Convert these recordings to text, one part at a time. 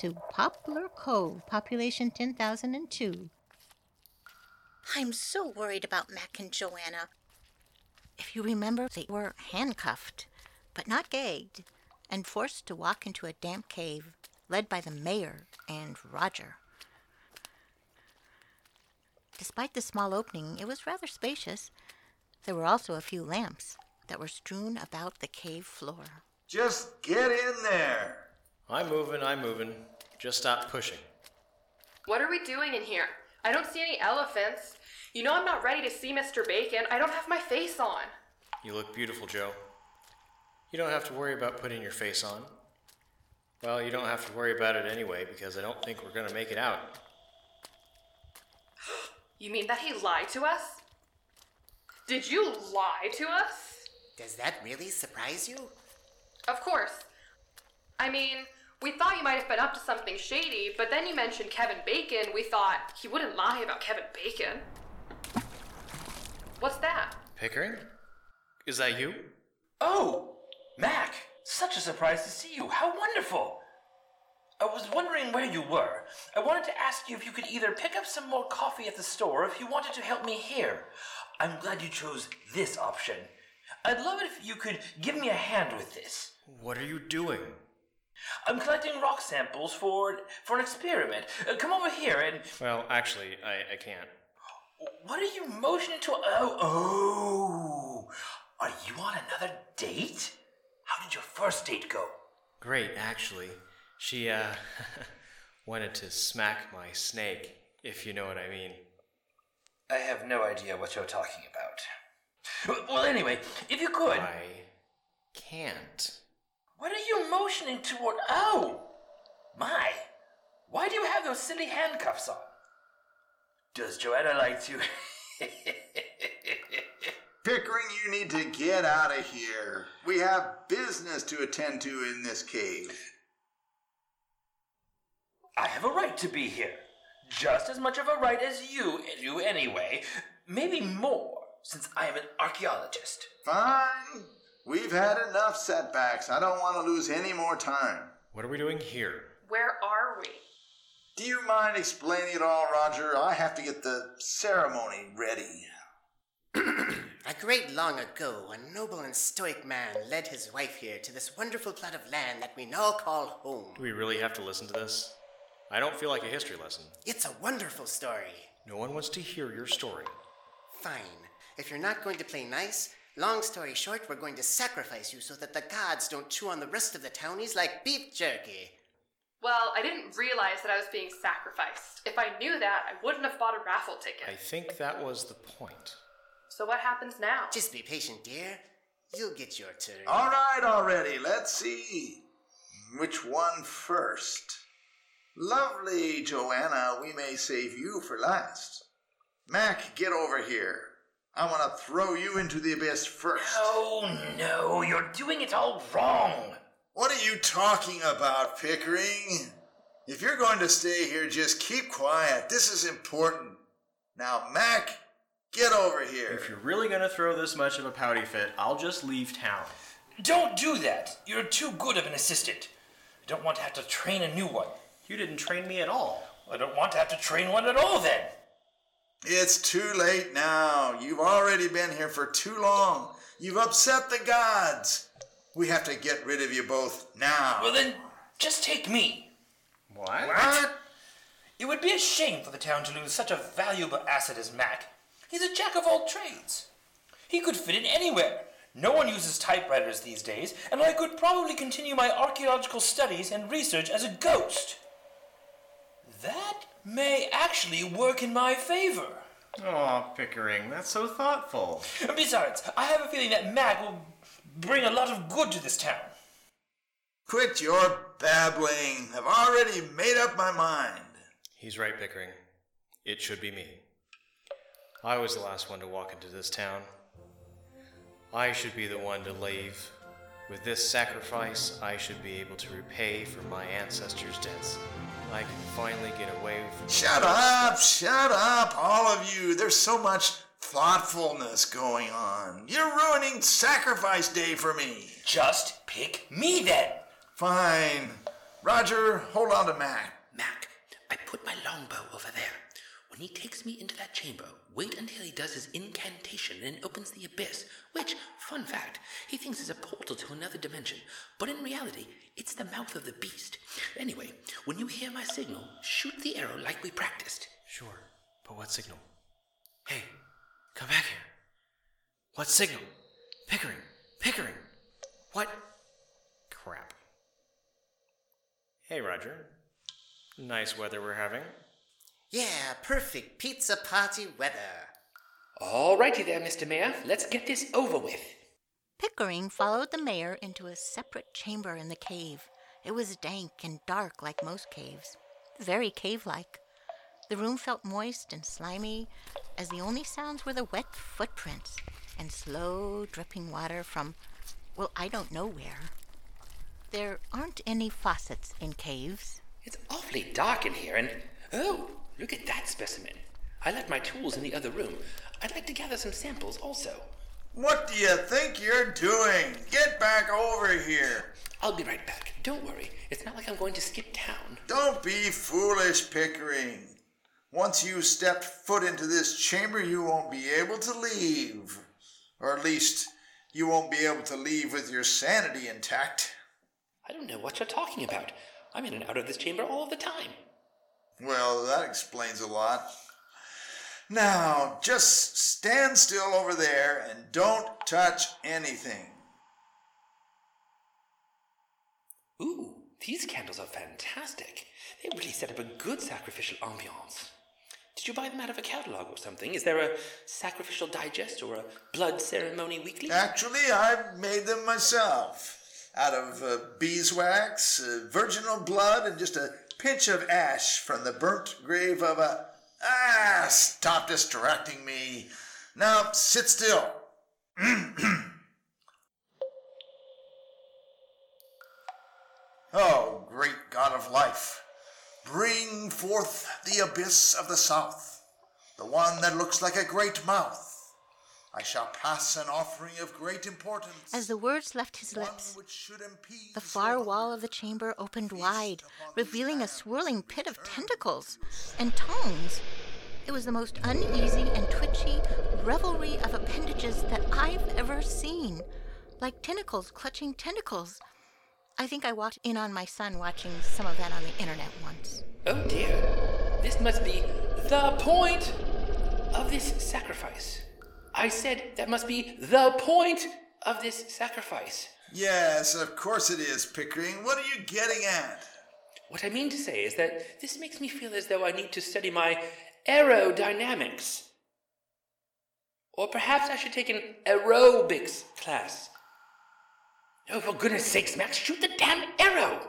Welcome to Poplar Cove, population 10,002. I'm so worried about Mac and Joanna. If you remember, they were handcuffed, but not gagged, and forced to walk into a damp cave led by the mayor and Roger. Despite the small opening, it was rather spacious. There were also a few lamps that were strewn about the cave floor. Just get in there. I'm moving, I'm moving. Just stop pushing. What are we doing in here? I don't see any elephants. You know I'm not ready to see Mr. Bacon. I don't have my face on. You look beautiful, Joe. You don't have to worry about putting your face on. Well, you don't have to worry about it anyway because I don't think we're going to make it out. You mean that he lied to us? Did you lie to us? Does that really surprise you? Of course. I mean, we thought you might have been up to something shady, but then you mentioned Kevin Bacon. We thought he wouldn't lie about Kevin Bacon. What's that? Pickering? Is that you? Oh, Mac! Such a surprise to see you. How wonderful! I was wondering where you were. I wanted to ask you if you could either pick up some more coffee at the store or if you wanted to help me here. I'm glad you chose this option. I'd love it if you could give me a hand with this. What are you doing? I'm collecting rock samples for for an experiment. Uh, come over here and. Well, actually, I, I can't. What are you motioning to? Oh, oh. Are you on another date? How did your first date go? Great, actually. She, uh, wanted to smack my snake, if you know what I mean. I have no idea what you're talking about. Well, anyway, if you could. I can't. What are you motioning toward? Oh! My! Why do you have those silly handcuffs on? Does Joanna like to. Pickering, you need to get out of here. We have business to attend to in this cave. I have a right to be here. Just as much of a right as you do, anyway. Maybe more, since I am an archaeologist. Fine. We've had enough setbacks. I don't want to lose any more time. What are we doing here? Where are we? Do you mind explaining it all, Roger? I have to get the ceremony ready. A great long ago, a noble and stoic man led his wife here to this wonderful plot of land that we now call home. Do we really have to listen to this? I don't feel like a history lesson. It's a wonderful story. No one wants to hear your story. Fine. If you're not going to play nice, long story short, we're going to sacrifice you so that the gods don't chew on the rest of the townies like beef jerky. Well, I didn't realize that I was being sacrificed. If I knew that, I wouldn't have bought a raffle ticket. I think that was the point. So what happens now? Just be patient, dear. You'll get your turn. All right, already. Let's see. Which one first? Lovely, Joanna. We may save you for last. Mac, get over here. I want to throw you into the abyss first. Oh no, you're doing it all wrong. What are you talking about, Pickering? If you're going to stay here, just keep quiet. This is important. Now, Mac, get over here. If you're really gonna throw this much of a pouty fit, I'll just leave town. Don't do that. You're too good of an assistant. I don't want to have to train a new one. You didn't train me at all. I don't want to have to train one at all then. It's too late now. You've already been here for too long. You've upset the gods. We have to get rid of you both now. Well then, just take me. What? What? It would be a shame for the town to lose such a valuable asset as Mac. He's a jack of all trades. He could fit in anywhere. No one uses typewriters these days, and I could probably continue my archaeological studies and research as a ghost. That may actually work in my favor. Aw, Pickering, that's so thoughtful. Besides, I have a feeling that Mac will bring a lot of good to this town. Quit your babbling. I've already made up my mind. He's right, Pickering. It should be me. I was the last one to walk into this town. I should be the one to leave. With this sacrifice, I should be able to repay for my ancestors' debts. I can finally get away from. Shut up, shut up, all of you. There's so much thoughtfulness going on. You're ruining Sacrifice Day for me. Just pick me then. Fine. Roger, hold on to Mac. Mac, I put my longbow over there. When he takes me into that chamber, wait until he does his incantation and opens the abyss, which, fun fact, he thinks is a portal to another dimension, but in reality, it's the mouth of the beast. Anyway, when you hear my signal, shoot the arrow like we practiced. Sure, but what signal? Hey, come back here. What signal? Pickering, Pickering. What? Crap. Hey, Roger. Nice weather we're having. Yeah, perfect pizza party weather. All righty there, Mr. Mayor. Let's get this over with. Pickering followed the mayor into a separate chamber in the cave. It was dank and dark like most caves, very cave like. The room felt moist and slimy, as the only sounds were the wet footprints and slow dripping water from, well, I don't know where. There aren't any faucets in caves. It's awfully dark in here, and oh, Look at that specimen. I left my tools in the other room. I'd like to gather some samples also. What do you think you're doing? Get back over here. I'll be right back. Don't worry. It's not like I'm going to skip town. Don't be foolish, Pickering. Once you step foot into this chamber, you won't be able to leave. Or at least, you won't be able to leave with your sanity intact. I don't know what you're talking about. I'm in and out of this chamber all the time. Well, that explains a lot. Now, just stand still over there and don't touch anything. Ooh, these candles are fantastic. They really set up a good sacrificial ambiance. Did you buy them out of a catalog or something? Is there a sacrificial digest or a blood ceremony weekly? Actually, I made them myself. Out of uh, beeswax, uh, virginal blood, and just a pinch of ash from the burnt grave of a. Ah, stop distracting me. Now sit still. oh, great God of life, bring forth the abyss of the south, the one that looks like a great mouth I shall pass an offering of great importance. As the words left his lips, the far wall of the chamber opened wide, revealing a swirling pit of tentacles and tongues. It was the most uneasy and twitchy revelry of appendages that I've ever seen, like tentacles clutching tentacles. I think I walked in on my son watching some of that on the internet once. Oh dear. This must be the point of this sacrifice. I said that must be the point of this sacrifice. Yes, of course it is, Pickering. What are you getting at? What I mean to say is that this makes me feel as though I need to study my aerodynamics. Or perhaps I should take an aerobics class. Oh, for goodness sakes, Mac, shoot the damn arrow!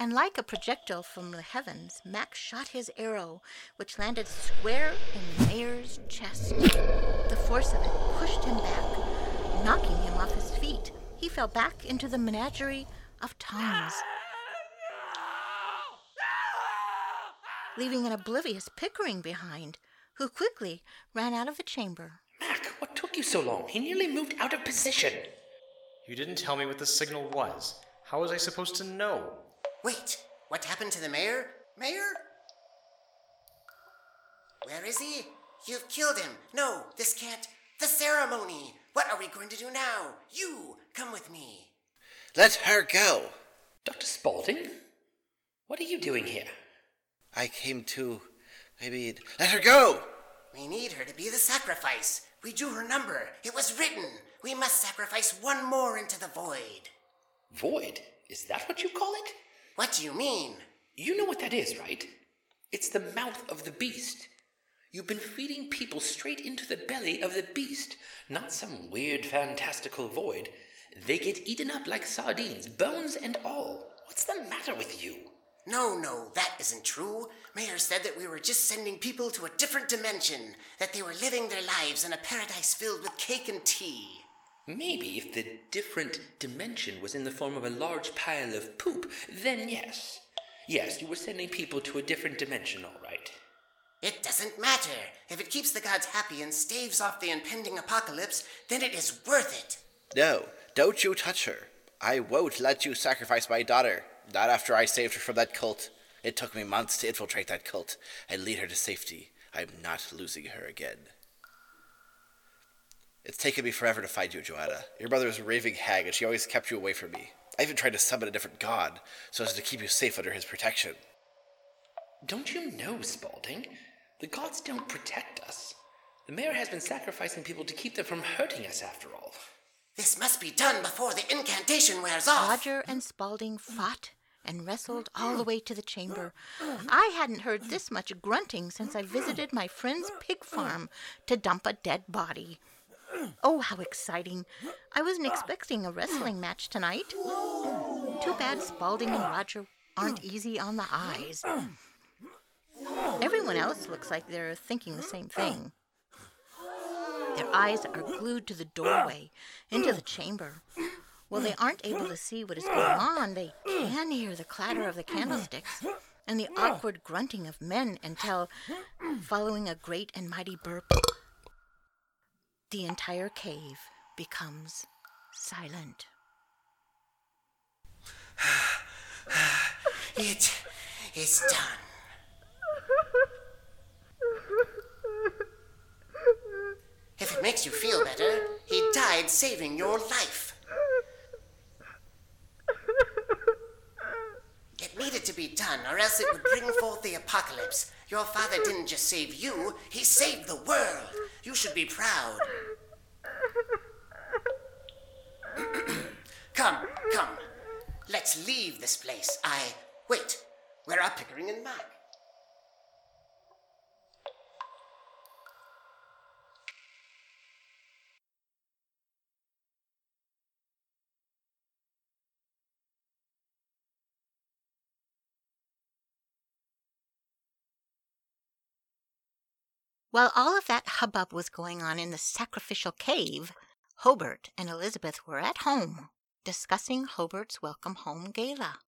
And like a projectile from the heavens, Mac shot his arrow, which landed square in the mayor's chest. The force of it pushed him back, knocking him off his feet. He fell back into the menagerie of tongues, leaving an oblivious Pickering behind, who quickly ran out of the chamber. Mac, what took you so long? He nearly moved out of position. You didn't tell me what the signal was. How was I supposed to know? Wait, what happened to the mayor? Mayor? Where is he? You've killed him. No, this can't. The ceremony. What are we going to do now? You, come with me. Let her go. Dr. Spaulding? What are you doing here? I came to. Maybe. Let her go! We need her to be the sacrifice. We drew her number. It was written. We must sacrifice one more into the void. Void? Is that what you call it? What do you mean? You know what that is, right? It's the mouth of the beast. You've been feeding people straight into the belly of the beast, not some weird fantastical void. They get eaten up like sardines, bones and all. What's the matter with you? No, no, that isn't true. Mayor said that we were just sending people to a different dimension, that they were living their lives in a paradise filled with cake and tea. Maybe if the different dimension was in the form of a large pile of poop, then yes. Yes, you were sending people to a different dimension, all right. It doesn't matter. If it keeps the gods happy and staves off the impending apocalypse, then it is worth it. No, don't you touch her. I won't let you sacrifice my daughter. Not after I saved her from that cult. It took me months to infiltrate that cult and lead her to safety. I'm not losing her again. It's taken me forever to find you, Joanna. Your mother was a raving hag, and she always kept you away from me. I even tried to summon a different god so as to keep you safe under his protection. Don't you know, Spaulding? The gods don't protect us. The mayor has been sacrificing people to keep them from hurting us, after all. This must be done before the incantation wears off. Roger and Spaulding fought and wrestled all the way to the chamber. I hadn't heard this much grunting since I visited my friend's pig farm to dump a dead body. Oh, how exciting! I wasn't expecting a wrestling match tonight. Too bad Spalding and Roger aren't easy on the eyes. Everyone else looks like they're thinking the same thing. Their eyes are glued to the doorway into the chamber. While they aren't able to see what is going on, they can hear the clatter of the candlesticks and the awkward grunting of men until, following a great and mighty burp, the entire cave becomes silent. It is done. If it makes you feel better, he died saving your life. It needed to be done, or else it would bring forth the apocalypse. Your father didn't just save you, he saved the world. You should be proud. come, come. Let's leave this place. I. Wait. Where are Pickering and Mac? While all of that hubbub was going on in the sacrificial cave, Hobart and Elizabeth were at home discussing Hobart's welcome home gala.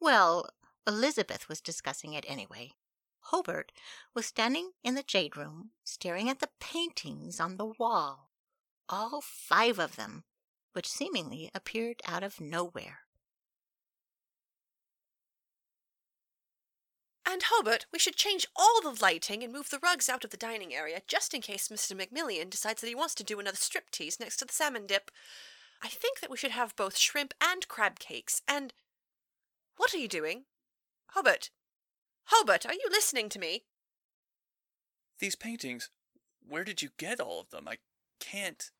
Well, Elizabeth was discussing it anyway. Hobart was standing in the jade room, staring at the paintings on the wall, all five of them, which seemingly appeared out of nowhere. And Hobart, we should change all the lighting and move the rugs out of the dining area, just in case Mr. McMillian decides that he wants to do another striptease next to the salmon dip. I think that we should have both shrimp and crab cakes, and. What are you doing? Hobart! Hobart, are you listening to me? These paintings, where did you get all of them? I can't.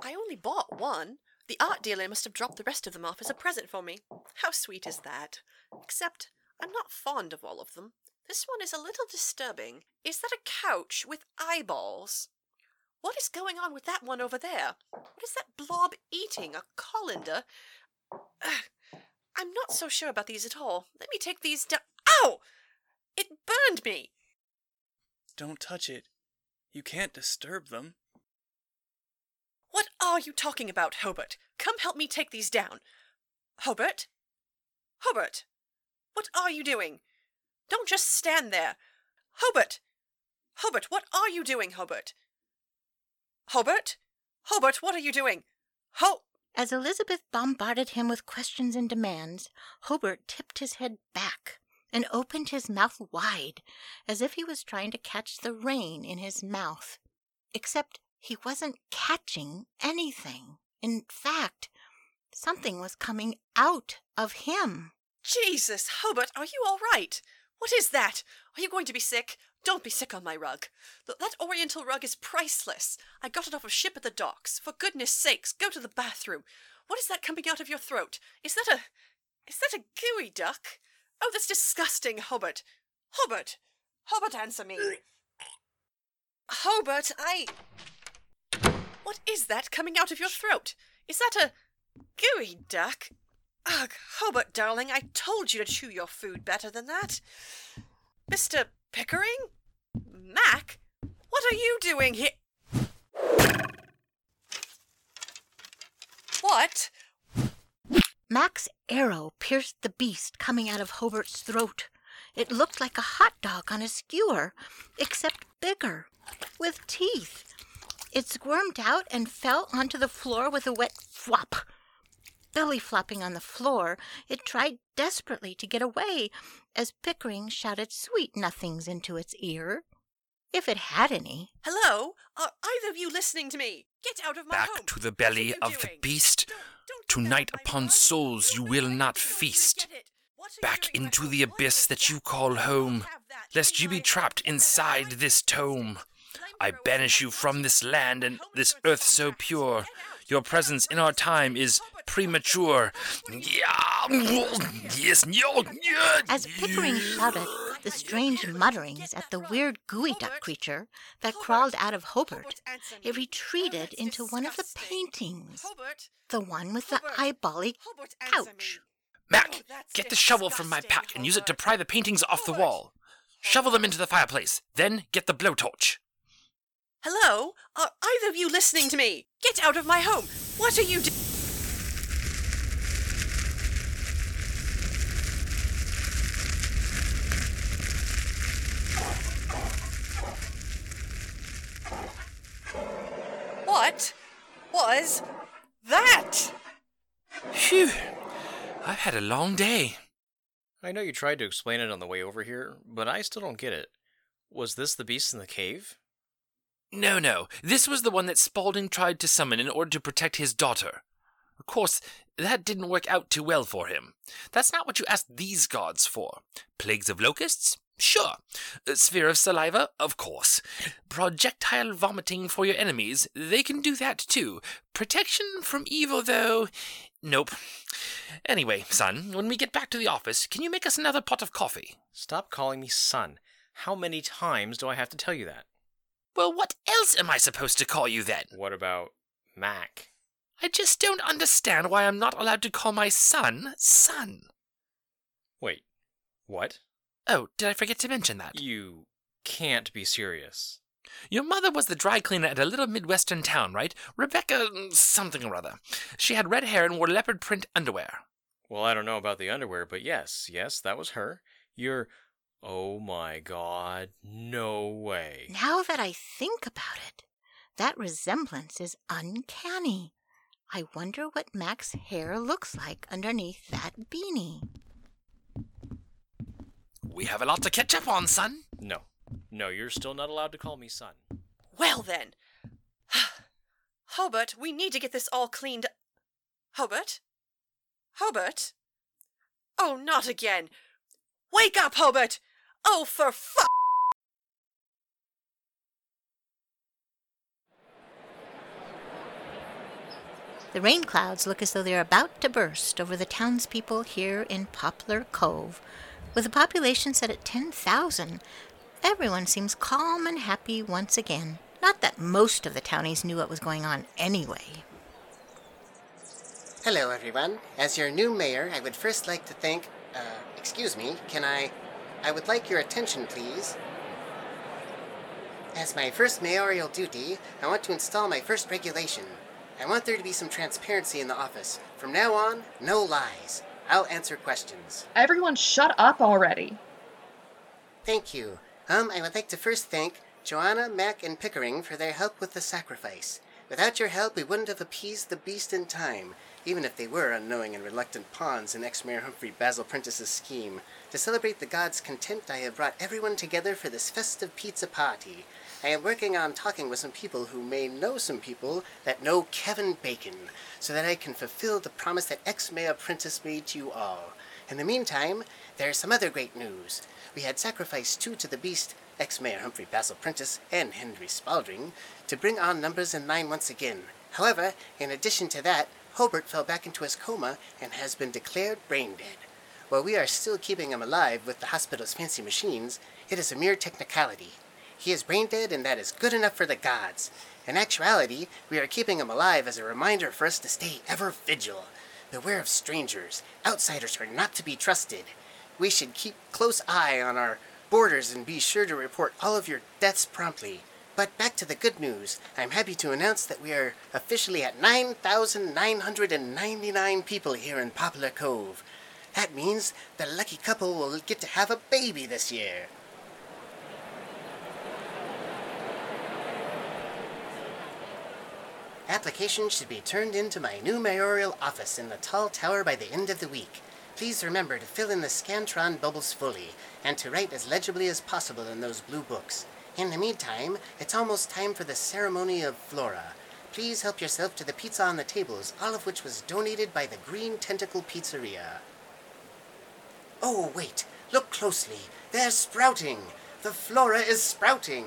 I only bought one. The art dealer must have dropped the rest of them off as a present for me. How sweet is that? Except I'm not fond of all of them. This one is a little disturbing. Is that a couch with eyeballs? What is going on with that one over there? What is that blob eating? A colander? Ugh, I'm not so sure about these at all. Let me take these down. Ow! It burned me! Don't touch it. You can't disturb them. What are you talking about, Hobart? Come help me take these down. Hobart? Hobart! What are you doing? Don't just stand there. Hobart! Hobart, what are you doing, Hobart? Hobart? Hobart, what are you doing? Ho! As Elizabeth bombarded him with questions and demands, Hobart tipped his head back and opened his mouth wide, as if he was trying to catch the rain in his mouth. Except he wasn't catching anything. In fact, something was coming out of him. Jesus, Hobart, are you all right? What is that? Are you going to be sick? Don't be sick on my rug. Th- that oriental rug is priceless. I got it off a ship at the docks. For goodness sakes, go to the bathroom. What is that coming out of your throat? Is that a. Is that a gooey duck? Oh, that's disgusting, Hobart. Hobart! Hobart, answer me. Hobart, I. What is that coming out of your throat? Is that a gooey duck? Ugh, Hobart, darling, I told you to chew your food better than that. Mr. Pickering? Mac? What are you doing here? What? Mac's arrow pierced the beast coming out of Hobart's throat. It looked like a hot dog on a skewer, except bigger, with teeth. It squirmed out and fell onto the floor with a wet flop. Belly flopping on the floor, it tried desperately to get away as Pickering shouted sweet nothings into its ear. If it had any. Hello? Are either of you listening to me? Get out of my Back home. to the belly of the beast. Tonight upon souls you will not feast. Back into the abyss that you call home, lest you be trapped inside this tome. I banish you from this land and this earth so pure. Your presence in our time is premature. As Pickering shouted the strange mutterings at the weird gooey duck creature that crawled out of Hobart, it retreated into one of the paintings, the one with the eyebally couch. Mac, get the shovel from my pack and use it to pry the paintings off the wall. Shovel them into the fireplace, then get the blowtorch. Hello? Are either of you listening to me? Get out of my home. What are you doing? What was that? Phew. I've had a long day. I know you tried to explain it on the way over here, but I still don't get it. Was this the beast in the cave? No, no. This was the one that Spaulding tried to summon in order to protect his daughter. Of course, that didn't work out too well for him. That's not what you asked these gods for. Plagues of locusts? Sure. Sphere of saliva? Of course. Projectile vomiting for your enemies? They can do that too. Protection from evil, though? Nope. Anyway, son, when we get back to the office, can you make us another pot of coffee? Stop calling me son. How many times do I have to tell you that? Well, what else am I supposed to call you then? What about Mac? I just don't understand why I'm not allowed to call my son son. Wait, what? Oh, did I forget to mention that? You can't be serious. Your mother was the dry cleaner at a little Midwestern town, right? Rebecca mm, something or other. She had red hair and wore leopard print underwear. Well, I don't know about the underwear, but yes, yes, that was her. You're. Oh my god, no way. Now that I think about it, that resemblance is uncanny. I wonder what Mac's hair looks like underneath that beanie. We have a lot to catch up on, son. No, no, you're still not allowed to call me son. Well then. Hobart, we need to get this all cleaned. Hobart? Hobart? Oh, not again. Wake up, Hobart! Oh, for fu- The rain clouds look as though they're about to burst over the townspeople here in Poplar Cove. With a population set at 10,000, everyone seems calm and happy once again. Not that most of the townies knew what was going on anyway. Hello, everyone. As your new mayor, I would first like to thank. Uh, excuse me, can I. I would like your attention, please. As my first mayoral duty, I want to install my first regulation. I want there to be some transparency in the office. From now on, no lies. I'll answer questions. Everyone, shut up already. Thank you. Um, I would like to first thank Joanna, Mac, and Pickering for their help with the sacrifice. Without your help, we wouldn't have appeased the beast in time, even if they were unknowing and reluctant pawns in ex-Mayor Humphrey Basil Prentice's scheme. To celebrate the gods' content, I have brought everyone together for this festive pizza party. I am working on talking with some people who may know some people that know Kevin Bacon, so that I can fulfill the promise that ex-Mayor Prentice made to you all. In the meantime, there's some other great news. We had sacrificed two to the beast, ex-Mayor Humphrey Basil Prentice and Henry Spalding, to bring on numbers in line once again. However, in addition to that, Hobart fell back into his coma and has been declared brain dead. While we are still keeping him alive with the hospital's fancy machines, it is a mere technicality. He is brain dead, and that is good enough for the gods. In actuality, we are keeping him alive as a reminder for us to stay ever vigil. Beware of strangers. Outsiders are not to be trusted. We should keep close eye on our borders and be sure to report all of your deaths promptly. But back to the good news. I'm happy to announce that we are officially at 9,999 people here in Poplar Cove. That means the lucky couple will get to have a baby this year. Applications should be turned into my new mayoral office in the tall tower by the end of the week. Please remember to fill in the Scantron bubbles fully and to write as legibly as possible in those blue books. In the meantime, it's almost time for the ceremony of Flora. Please help yourself to the pizza on the tables, all of which was donated by the Green Tentacle Pizzeria. Oh, wait, look closely. They're sprouting. The flora is sprouting.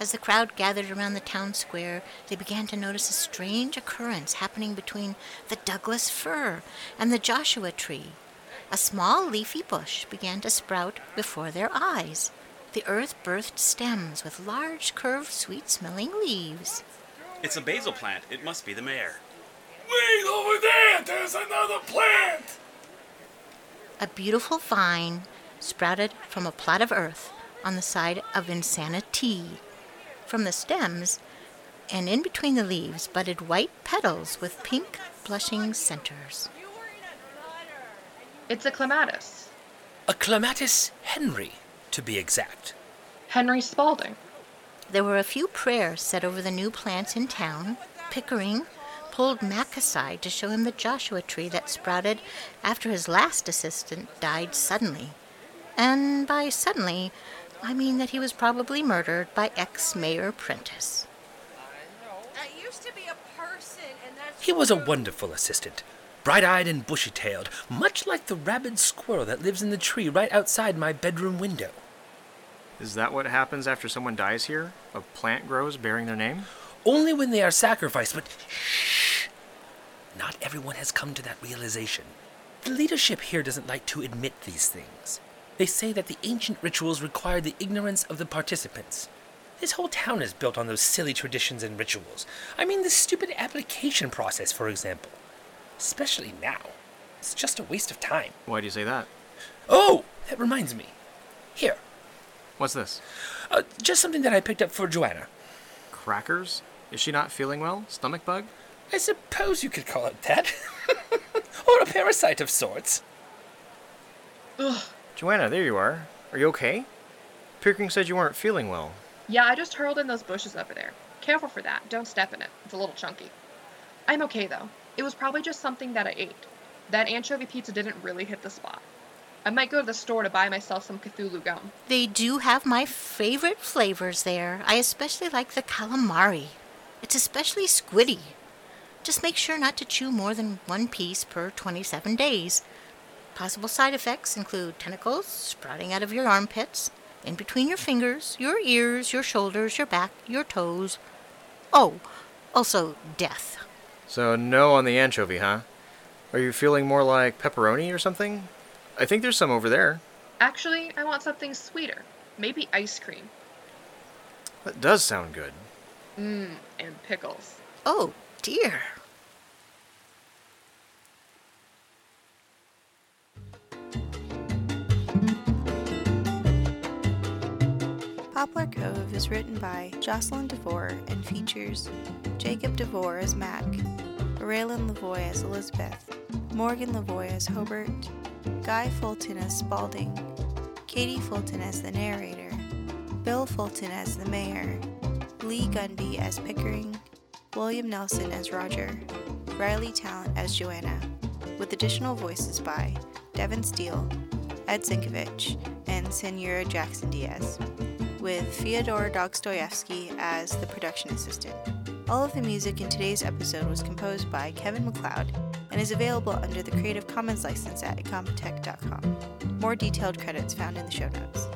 As the crowd gathered around the town square, they began to notice a strange occurrence happening between the Douglas fir and the Joshua tree. A small leafy bush began to sprout before their eyes. The earth birthed stems with large, curved, sweet smelling leaves. It's a basil plant. It must be the mayor. Wait over there! There's another plant! A beautiful vine sprouted from a plot of earth on the side of Insanity. From the stems and in between the leaves budded white petals with pink blushing centers. It's a clematis. A clematis Henry, to be exact. Henry Spaulding. There were a few prayers said over the new plants in town. Pickering pulled Mac aside to show him the Joshua tree that sprouted after his last assistant died suddenly. And by suddenly, I mean that he was probably murdered by ex Mayor Prentice. That used to be a person, and that's. He was a wonderful assistant, bright eyed and bushy tailed, much like the rabid squirrel that lives in the tree right outside my bedroom window. Is that what happens after someone dies here? A plant grows bearing their name? Only when they are sacrificed, but shh! Not everyone has come to that realization. The leadership here doesn't like to admit these things. They say that the ancient rituals require the ignorance of the participants. This whole town is built on those silly traditions and rituals. I mean, the stupid application process, for example. Especially now. It's just a waste of time. Why do you say that? Oh, that reminds me. Here, What's this? uh, just something that I picked up for Joanna. Crackers? Is she not feeling well? Stomach bug? I suppose you could call it that. or a parasite of sorts. Ugh. Joanna, there you are. Are you okay? Pickering said you weren't feeling well. Yeah, I just hurled in those bushes over there. Careful for that. Don't step in it. It's a little chunky. I'm okay though. It was probably just something that I ate. That anchovy pizza didn't really hit the spot. I might go to the store to buy myself some Cthulhu gum. They do have my favorite flavors there. I especially like the calamari. It's especially squiddy. Just make sure not to chew more than one piece per 27 days. Possible side effects include tentacles sprouting out of your armpits, in between your fingers, your ears, your shoulders, your back, your toes. Oh, also death. So, no on the anchovy, huh? Are you feeling more like pepperoni or something? I think there's some over there. Actually, I want something sweeter. Maybe ice cream. That does sound good. Mmm, and pickles. Oh, dear. Poplar Cove is written by Jocelyn DeVore and features Jacob DeVore as Mac, Raylan Lavoy as Elizabeth, Morgan Lavoy as Hobart, Guy Fulton as Spalding, Katie Fulton as the narrator, Bill Fulton as the mayor, Lee Gundy as Pickering, William Nelson as Roger, Riley Talent as Joanna, with additional voices by Devin Steele, Ed Zinkovich, and Senora Jackson Diaz, with Fyodor Dostoevsky as the production assistant. All of the music in today's episode was composed by Kevin MacLeod and is available under the Creative Commons license at incompetech.com. More detailed credits found in the show notes.